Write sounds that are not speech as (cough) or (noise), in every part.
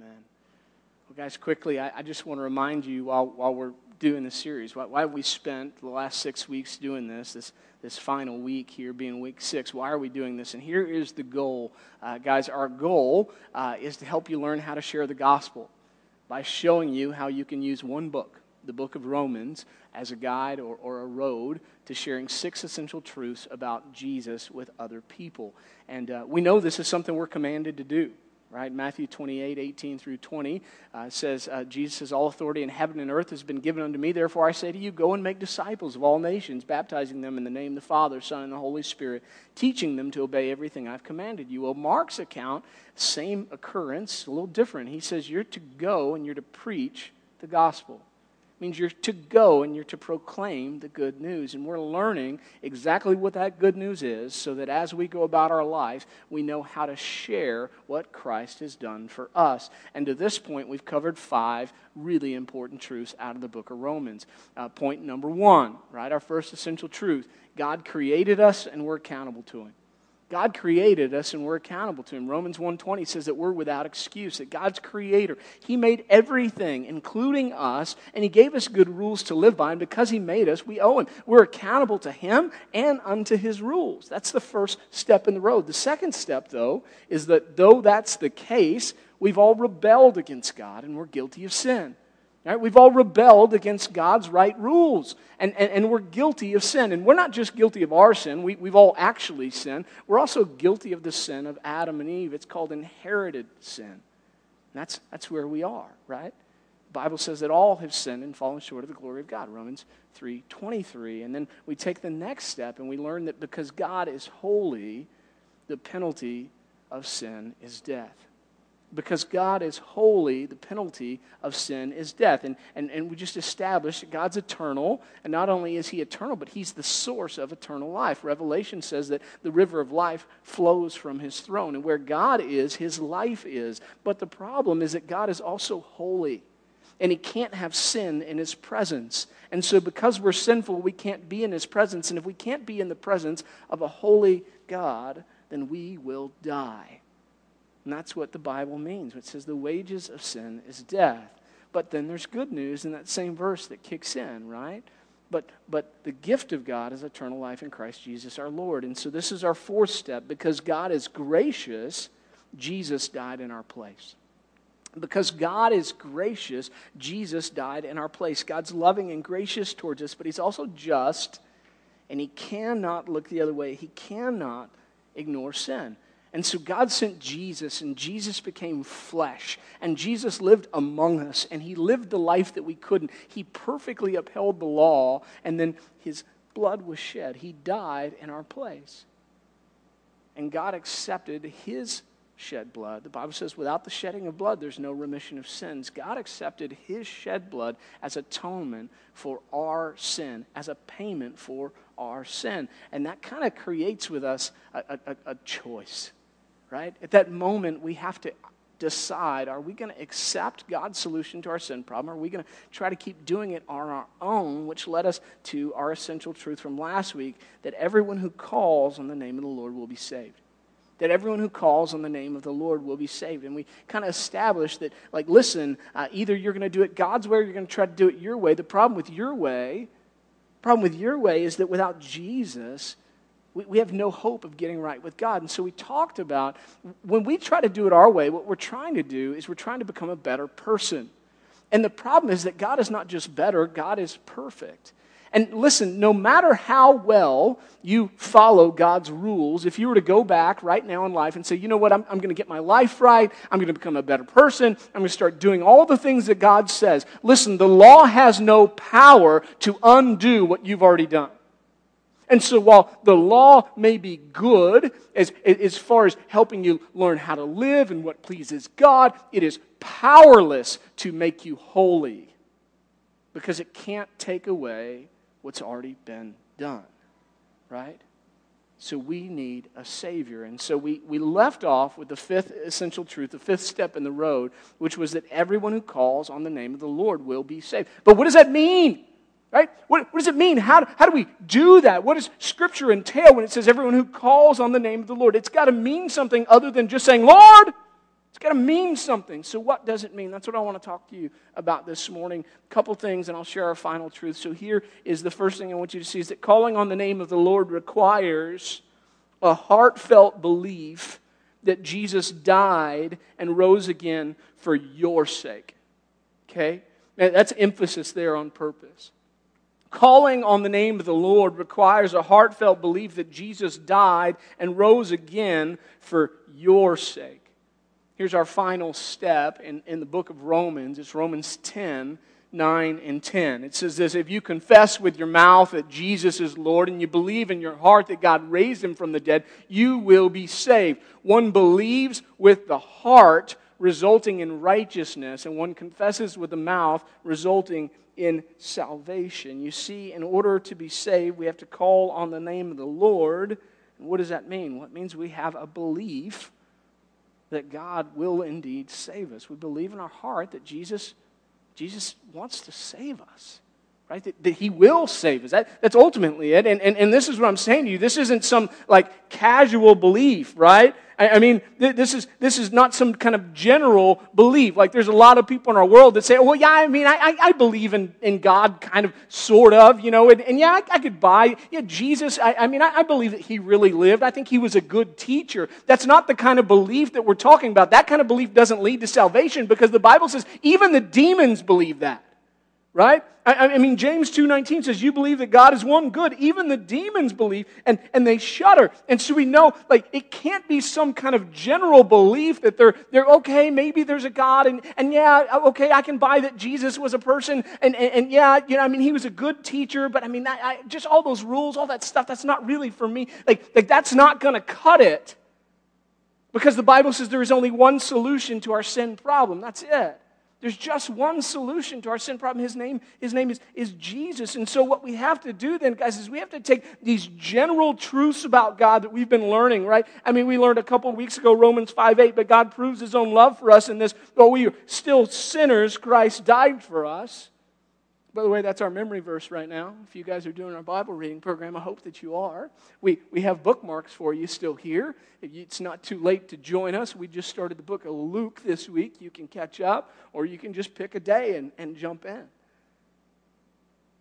Amen. Well, guys, quickly, I, I just want to remind you while, while we're doing this series, why, why have we spent the last six weeks doing this, this, this final week here being week six? Why are we doing this? And here is the goal. Uh, guys, our goal uh, is to help you learn how to share the gospel by showing you how you can use one book, the book of Romans, as a guide or, or a road to sharing six essential truths about Jesus with other people. And uh, we know this is something we're commanded to do right? Matthew 28, 18 through 20 uh, says, uh, Jesus says, All authority in heaven and earth has been given unto me. Therefore I say to you, go and make disciples of all nations, baptizing them in the name of the Father, Son, and the Holy Spirit, teaching them to obey everything I've commanded you. Well, Mark's account, same occurrence, a little different. He says, You're to go and you're to preach the gospel means you're to go and you're to proclaim the good news. And we're learning exactly what that good news is so that as we go about our life, we know how to share what Christ has done for us. And to this point, we've covered five really important truths out of the book of Romans. Uh, point number one, right? Our first essential truth God created us and we're accountable to Him. God created us and we're accountable to him. Romans 1:20 says that we're without excuse, that God's creator. He made everything, including us, and he gave us good rules to live by, and because he made us, we owe him. We're accountable to him and unto his rules. That's the first step in the road. The second step though is that though that's the case, we've all rebelled against God and we're guilty of sin. Right? We've all rebelled against God's right rules, and, and, and, we're guilty of sin. And we're not just guilty of our sin, we, we've all actually sinned. We're also guilty of the sin of Adam and Eve. It's called inherited sin. And that's, that's where we are, right? The Bible says that all have sinned and fallen short of the glory of God, Romans 3 23. And then we take the next step and we learn that because God is holy, the penalty of sin is death because God is holy, the penalty of sin is death. And, and, and we just established that God's eternal, and not only is He eternal, but He's the source of eternal life. Revelation says that the river of life flows from His throne, and where God is, His life is. But the problem is that God is also holy, and He can't have sin in His presence. And so, because we're sinful, we can't be in His presence. And if we can't be in the presence of a holy God, then we will die. And that's what the Bible means. It says the wages of sin is death. But then there's good news in that same verse that kicks in, right? But, but the gift of God is eternal life in Christ Jesus our Lord. And so this is our fourth step. Because God is gracious, Jesus died in our place. Because God is gracious, Jesus died in our place. God's loving and gracious towards us, but He's also just, and He cannot look the other way. He cannot ignore sin. And so God sent Jesus, and Jesus became flesh, and Jesus lived among us, and he lived the life that we couldn't. He perfectly upheld the law, and then his blood was shed. He died in our place. And God accepted his shed blood. The Bible says, without the shedding of blood, there's no remission of sins. God accepted his shed blood as atonement for our sin, as a payment for our sin. And that kind of creates with us a, a, a choice right? At that moment, we have to decide are we going to accept God's solution to our sin problem? Are we going to try to keep doing it on our own, which led us to our essential truth from last week that everyone who calls on the name of the Lord will be saved? That everyone who calls on the name of the Lord will be saved. And we kind of established that, like, listen, uh, either you're going to do it God's way or you're going to try to do it your way. The problem with your way, problem with your way is that without Jesus, we, we have no hope of getting right with God. And so we talked about when we try to do it our way, what we're trying to do is we're trying to become a better person. And the problem is that God is not just better, God is perfect. And listen, no matter how well you follow God's rules, if you were to go back right now in life and say, you know what, I'm, I'm going to get my life right, I'm going to become a better person, I'm going to start doing all the things that God says, listen, the law has no power to undo what you've already done. And so, while the law may be good as, as far as helping you learn how to live and what pleases God, it is powerless to make you holy because it can't take away what's already been done. Right? So, we need a Savior. And so, we, we left off with the fifth essential truth, the fifth step in the road, which was that everyone who calls on the name of the Lord will be saved. But what does that mean? Right? What, what, does it mean? How, how do we do that? What does Scripture entail when it says everyone who calls on the name of the Lord? It's got to mean something other than just saying, Lord, It's got to mean something. So, what does it mean? That's what I want to talk to you about this morning. A couple things, and I'll share our final truth. So, here is the first thing I want you to see is that calling on the name of the Lord requires a heartfelt belief that Jesus died and rose again for your sake. Okay? That's emphasis there on purpose. Calling on the name of the Lord requires a heartfelt belief that Jesus died and rose again for your sake. Here's our final step in, in the book of Romans. It's Romans 10, 9, and 10. It says this If you confess with your mouth that Jesus is Lord and you believe in your heart that God raised him from the dead, you will be saved. One believes with the heart, resulting in righteousness, and one confesses with the mouth, resulting in salvation. You see, in order to be saved, we have to call on the name of the Lord. And what does that mean? Well, it means we have a belief that God will indeed save us. We believe in our heart that Jesus, Jesus wants to save us, right? That, that He will save us. That, that's ultimately it. And, and, and this is what I'm saying to you. This isn't some like casual belief, right? I, I mean, th- this, is, this is not some kind of general belief. Like, there's a lot of people in our world that say, well, yeah, I mean, I, I, I believe in, in God, kind of, sort of, you know, and, and yeah, I, I, could buy, yeah, Jesus, I, I mean, I, I believe that he really lived. I think he was a good teacher. That's not the kind of belief that we're talking about. That kind of belief doesn't lead to salvation because the Bible says even the demons believe that right? I, I, mean james 2.19 says you believe that god is one good. Even the demons believe and, and they shudder. And so we know like it can't be some kind of general belief that they're, they're okay maybe there's a god and, and yeah okay i can buy that jesus was a person and, and, and yeah you know i mean he was a good teacher but i mean I, I, just all those rules all that stuff that's not really for me. Like, like that's not going to cut it because the bible says there is only one solution to our sin problem. That's it there's just one solution to our sin problem. His name, his name is, is Jesus. And so, what we have to do then, guys, is we have to take these general truths about God that we've been learning, right? I mean, we learned a couple weeks ago, Romans 5 8, but God proves his own love for us in this. Though we are still sinners, Christ died for us. By the way, that's our memory verse right now. If you guys are doing our Bible reading program, I hope that you are. We, we have bookmarks for you still here. It's not too late to join us. We just started the book of Luke this week. You can catch up, or you can just pick a day and, and jump in.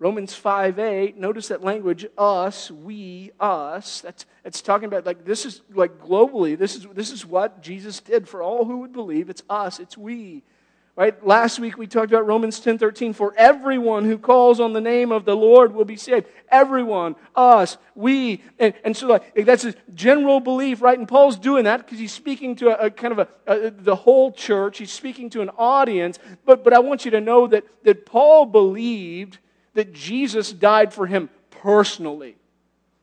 Romans 5 8, notice that language, us, we, us. That's, that's talking about like this is like globally, this is, this is what Jesus did for all who would believe. It's us, it's we. Right? Last week we talked about Romans 10:13 for everyone who calls on the name of the Lord will be saved. Everyone, us, we. And, and so like, that's a general belief, right? And Paul's doing that because he's speaking to a, a kind of a, a, the whole church. He's speaking to an audience. But, but I want you to know that, that Paul believed that Jesus died for him personally.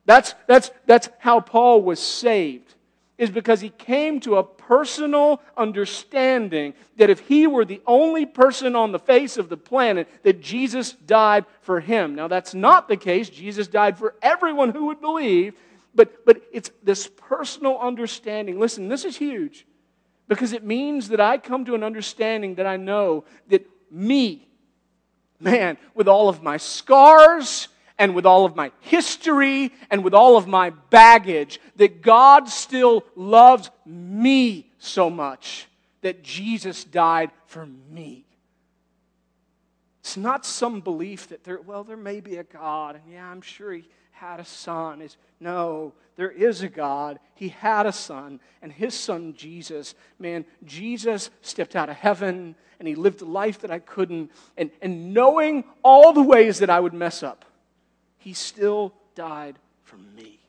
That's, that's, that's how Paul was saved is because he came to a personal understanding that if he were the only person on the face of the planet, that Jesus died for him. Now, that's not the case. Jesus died for everyone who would believe, but, but it's this personal understanding. Listen, this is huge because it means that I come to an understanding that I know that me, man, with all of my scars, and with all of my history and with all of my baggage that God still loves me so much that Jesus died for me. It's not some belief that there, well, there may be a God, and yeah, I'm sure he had a son. Is no, there is a God. He had a son, and his son Jesus, man, Jesus stepped out of heaven and he lived a life that I couldn't. And, and knowing all the ways that I would mess up, he still died for me.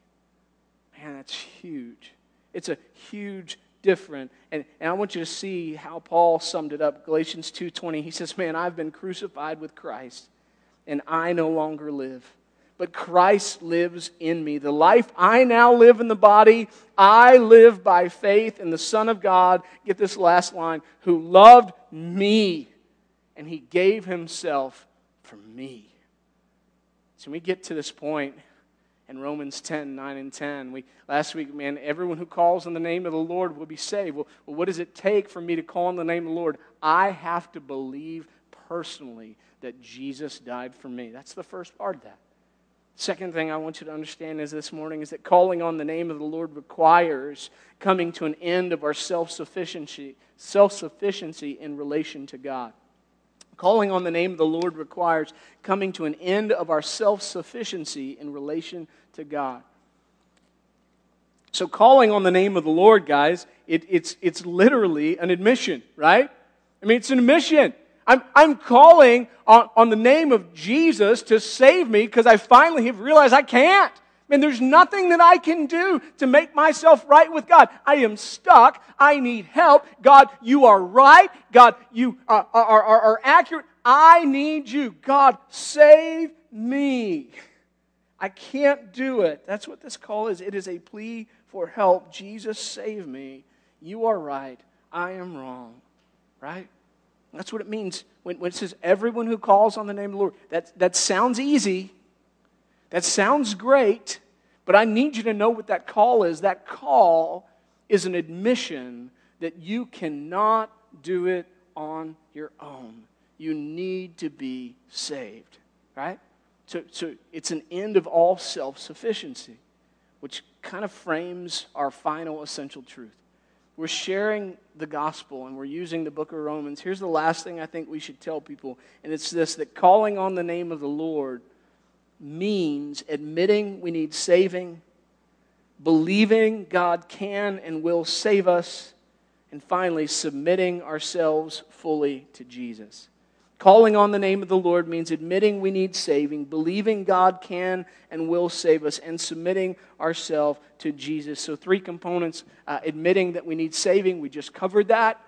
Man, that's huge. It's a huge different. And, and I want you to see how Paul summed it up. Galatians 2.20, he says, Man, I've been crucified with Christ, and I no longer live. But Christ lives in me. The life I now live in the body, I live by faith in the Son of God. Get this last line who loved me, and he gave himself for me. So we get to this point in Romans 10, 9 and 10. We, last week, man, everyone who calls on the name of the Lord will be saved. Well, what does it take for me to call on the name of the Lord? I have to believe personally that Jesus died for me. That's the first part of that. Second thing I want you to understand is this morning is that calling on the name of the Lord requires coming to an end of our self-sufficiency, self-sufficiency in relation to God. Calling on the name of the Lord requires coming to an end of our self-sufficiency in relation to God. So calling on the name of the Lord, guys, it, it's, it's literally an admission, right? I mean, it's an admission. I'm, I'm calling on, on the name of Jesus to save me because I finally have realized I can't. Man, there's nothing that I can do to make myself right with God. I am stuck. I need help. God, you are right. God, you uh, are, are, are, are accurate. I need you. God, save me. I can't do it. That's what this call is. It is a plea for help. Jesus, save me. You are right. I am wrong. Right? That's what it means when, when it says everyone who calls on the name of the Lord. That, that sounds easy. That sounds great. But I need you to know what that call is. That call is an admission that you cannot do it on your own. You need to be saved. Right? So, so it's an end of all self sufficiency, which kind of frames our final essential truth we're sharing the gospel and we're using the book of Romans, here's the last thing I think we should tell people, and it's this that calling on the name of the Lord means admitting we need saving, believing God can and will save us, and finally submitting ourselves fully to Jesus. Calling on the name of the Lord means admitting we need saving, believing God can and will save us, and submitting ourselves to Jesus. So, three components uh, admitting that we need saving, we just covered that.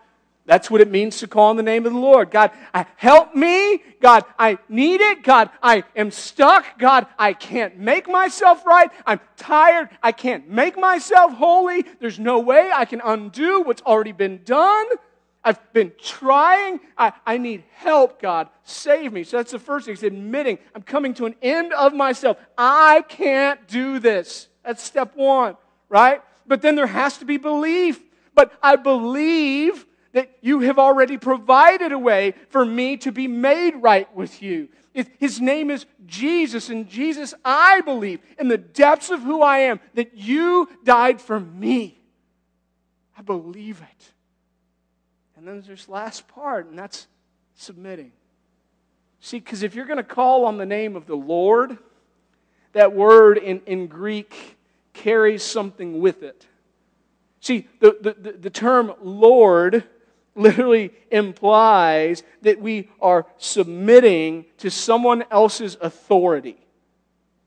That's what it means to call on the name of the Lord. God, help me. God, I need it. God, I am stuck. God, I can't make myself right. I'm tired. I can't make myself holy. There's no way I can undo what's already been done. I've been trying. I, I need help, God. Save me. So that's the first thing. It's admitting I'm coming to an end of myself. I can't do this. That's step one, right? But then there has to be belief. But I believe that you have already provided a way for me to be made right with you. His name is Jesus, and Jesus, I believe in the depths of who I am that you died for me. I believe it. And then there's this last part, and that's submitting. See, because if you're going to call on the name of the Lord, that word in, in Greek carries something with it. See, the, the, the term Lord literally implies that we are submitting to someone else's authority.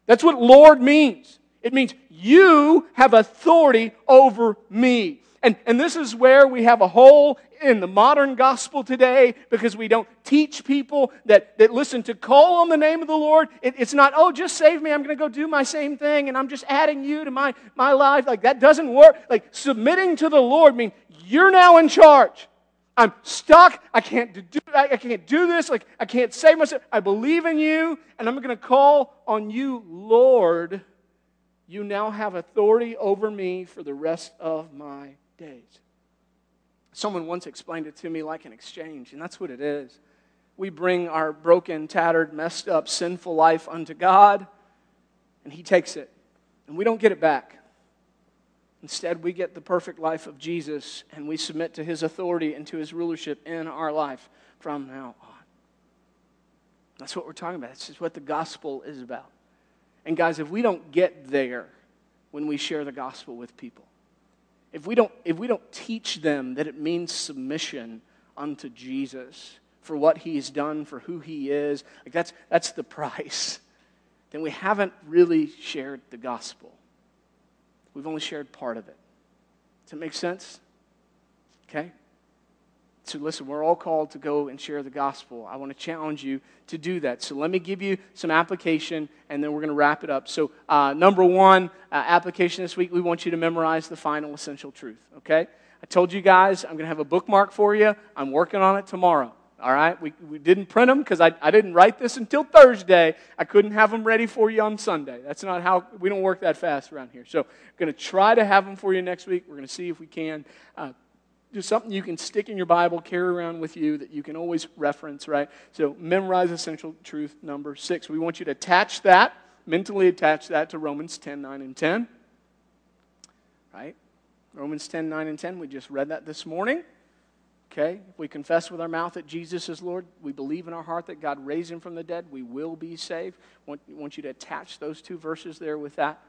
That's what Lord means. It means you have authority over me. And, and this is where we have a hole in the modern gospel today because we don't teach people that, that listen to call on the name of the Lord. It, it's not, oh, just save me. I'm going to go do my same thing and I'm just adding you to my, my life. Like that doesn't work. Like submitting to the Lord means you're now in charge. I'm stuck. I can't do, I can't do this. Like I can't save myself. I believe in you and I'm going to call on you, Lord. You now have authority over me for the rest of my days. Someone once explained it to me like an exchange, and that's what it is. We bring our broken, tattered, messed up, sinful life unto God, and He takes it, and we don't get it back. Instead, we get the perfect life of Jesus, and we submit to His authority and to His rulership in our life from now on. That's what we're talking about. This is what the gospel is about. And guys, if we don't get there when we share the gospel with people, if we don't, if we don't teach them that it means submission unto Jesus for what he's done, for who he is, like that's, that's the (laughs) price, then we haven't really shared the gospel. We've only shared part of it. Does that make sense? Okay? So, listen, we're all called to go and share the gospel. I want to challenge you to do that. So, let me give you some application and then we're going to wrap it up. So, uh, number one uh, application this week, we want you to memorize the final essential truth, okay? I told you guys I'm going to have a bookmark for you. I'm working on it tomorrow. All right? We, we didn't print them because I, I didn't write this until Thursday. I couldn't have them ready for you on Sunday. That's not how, we don't work that fast around here. So, I'm going to try to have them for you next week. We're going to see if we can. Uh, something you can stick in your Bible, carry around with you that you can always reference, right? So memorize essential truth number six. We want you to attach that mentally attach that to Romans 10, 9, and 10. Right? Romans 10, 9, and 10. We just read that this morning. Okay? If we confess with our mouth that Jesus is Lord, we believe in our heart that God raised him from the dead, we will be saved. Want, want you to attach those two verses there with that.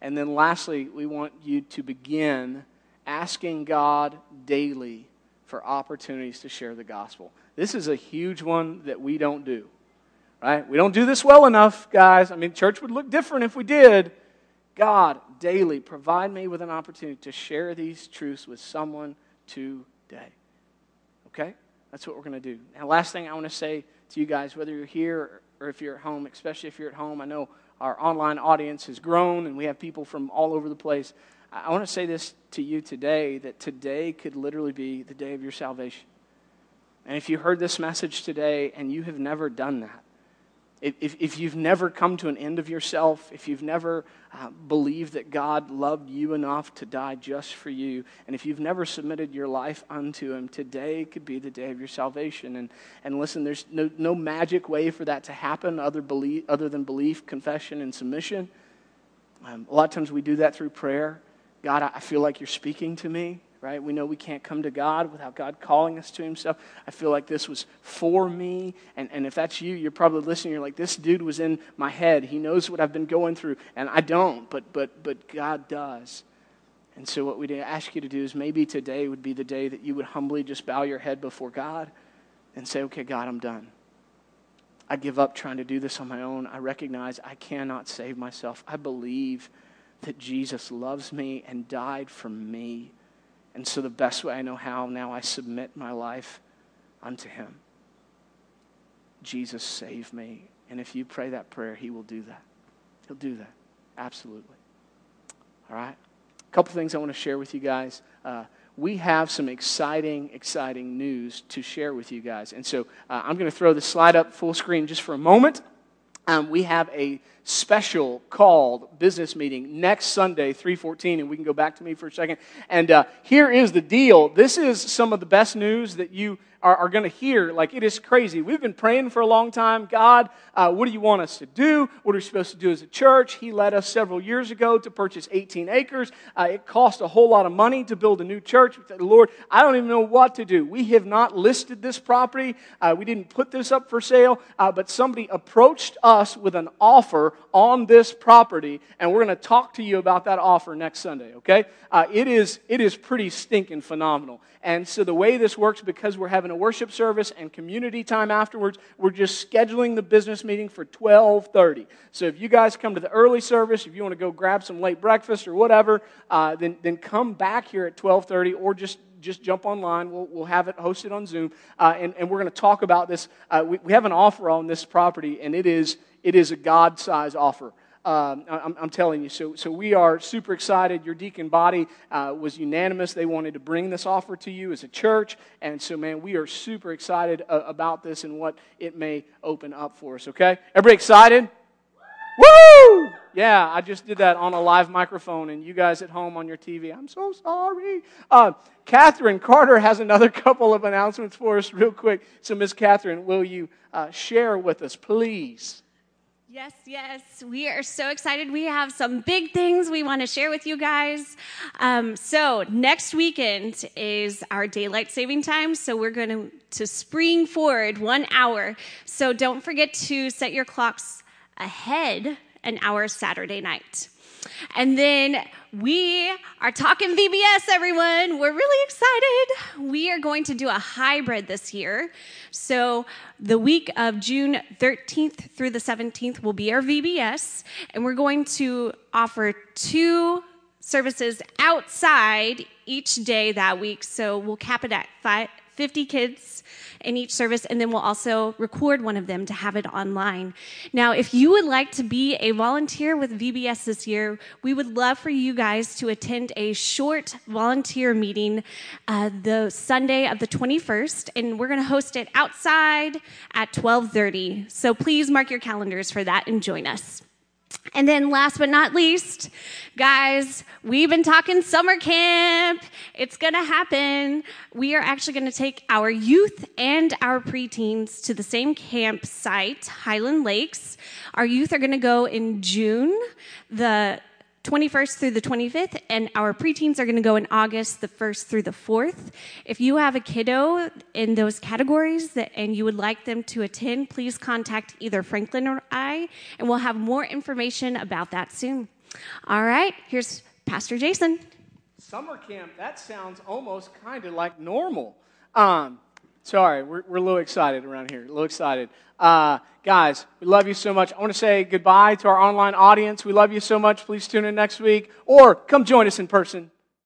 And then lastly, we want you to begin asking God daily for opportunities to share the gospel. This is a huge one that we don't do. Right? We don't do this well enough, guys. I mean, church would look different if we did. God, daily, provide me with an opportunity to share these truths with someone today. Okay? That's what we're going to do. Now, last thing I want to say to you guys, whether you're here or if you're at home, especially if you're at home, I know our online audience has grown and we have people from all over the place. I want to say this to you today that today could literally be the day of your salvation. And if you heard this message today and you have never done that, if, if you've never come to an end of yourself, if you've never uh, believed that God loved you enough to die just for you, and if you've never submitted your life unto Him, today could be the day of your salvation. And, and listen, there's no, no magic way for that to happen other, belief, other than belief, confession, and submission. Um, a lot of times we do that through prayer. God, I feel like you're speaking to me right? We know we can't come to God without God calling us to Himself. I feel like this was for me. And, and if that's you, you're probably listening. You're like, this dude was in my head. He knows what I've been going through. And I don't, but, but, but God does. And so, what we'd ask you to do is maybe today would be the day that you would humbly just bow your head before God and say, okay, God, I'm done. I give up trying to do this on my own. I recognize I cannot save myself. I believe that Jesus loves me and died for me. And so, the best way I know how, now I submit my life unto Him. Jesus, save me. And if you pray that prayer, He will do that. He'll do that. Absolutely. All right? A couple things I want to share with you guys. Uh, we have some exciting, exciting news to share with you guys. And so uh, I'm going to throw the slide up full screen just for a moment. Um, we have a special called business meeting next Sunday, 314, and we can go back to me for a second. And uh, here is the deal. This is some of the best news that you are, are going to hear. Like, it is crazy. We've been praying for a long time. God, uh, what do you want us to do? What are we supposed to do as a church? He led us several years ago to purchase 18 acres. Uh, it cost a whole lot of money to build a new church. Lord, I don't even know what to do. We have not listed this property. Uh, we didn't put this up for sale, uh, but somebody approached us with an offer on this property, and we're going to talk to you about that offer next Sunday, okay? Uh, it, is, it is pretty stinking phenomenal. And so the way this works, because we're having a worship service and community time afterwards, we're just scheduling the business meeting for 1230. So if you guys come to the early service, if you want to go grab some late breakfast or whatever, uh, then, then come back here at 1230 or just just jump online. We'll, we'll have it hosted on Zoom. Uh, and, and we're going to talk about this. Uh, we, we have an offer on this property, and it is, it is a God size offer. Um, I'm, I'm, telling you. So, so we are super excited. Your deacon body uh, was unanimous. They wanted to bring this offer to you as a church. And so, man, we are super excited uh, about this and what it may open up for us, okay? Everybody excited? Woo! Yeah, I just did that on a live microphone, and you guys at home on your TV, I'm so sorry. Uh, Catherine Carter has another (laughs) couple of announcements for us, real quick. So, Miss Catherine, will you uh, share with us, please? Yes, yes. We are so excited. We have some big things we want to share with you guys. Um, so, next weekend is our daylight saving time. So, we're going to, to spring forward one hour. So, don't forget to set your clocks ahead an hour Saturday night. And then we are talking VBS, everyone. We're really excited. We are going to do a hybrid this year. So, the week of June 13th through the 17th will be our VBS, and we're going to offer two services outside each day that week. So, we'll cap it at five, 50 kids in each service, and then we'll also record one of them to have it online. Now, if you would like to be a volunteer with VBS this year, we would love for you guys to attend a short volunteer meeting uh, the Sunday of the 21st, and we're going to host it outside at 12:30. So please mark your calendars for that and join us. And then, last but not least, guys, we've been talking summer camp. It's going to happen. We are actually going to take our youth and our preteens to the same campsite, Highland Lakes. Our youth are going to go in June. The 21st through the 25th, and our preteens are going to go in August, the 1st through the 4th. If you have a kiddo in those categories that, and you would like them to attend, please contact either Franklin or I, and we'll have more information about that soon. All right, here's Pastor Jason. Summer camp, that sounds almost kind of like normal. Um, sorry, we're, we're a little excited around here, a little excited. Uh, guys, we love you so much. I want to say goodbye to our online audience. We love you so much. Please tune in next week or come join us in person.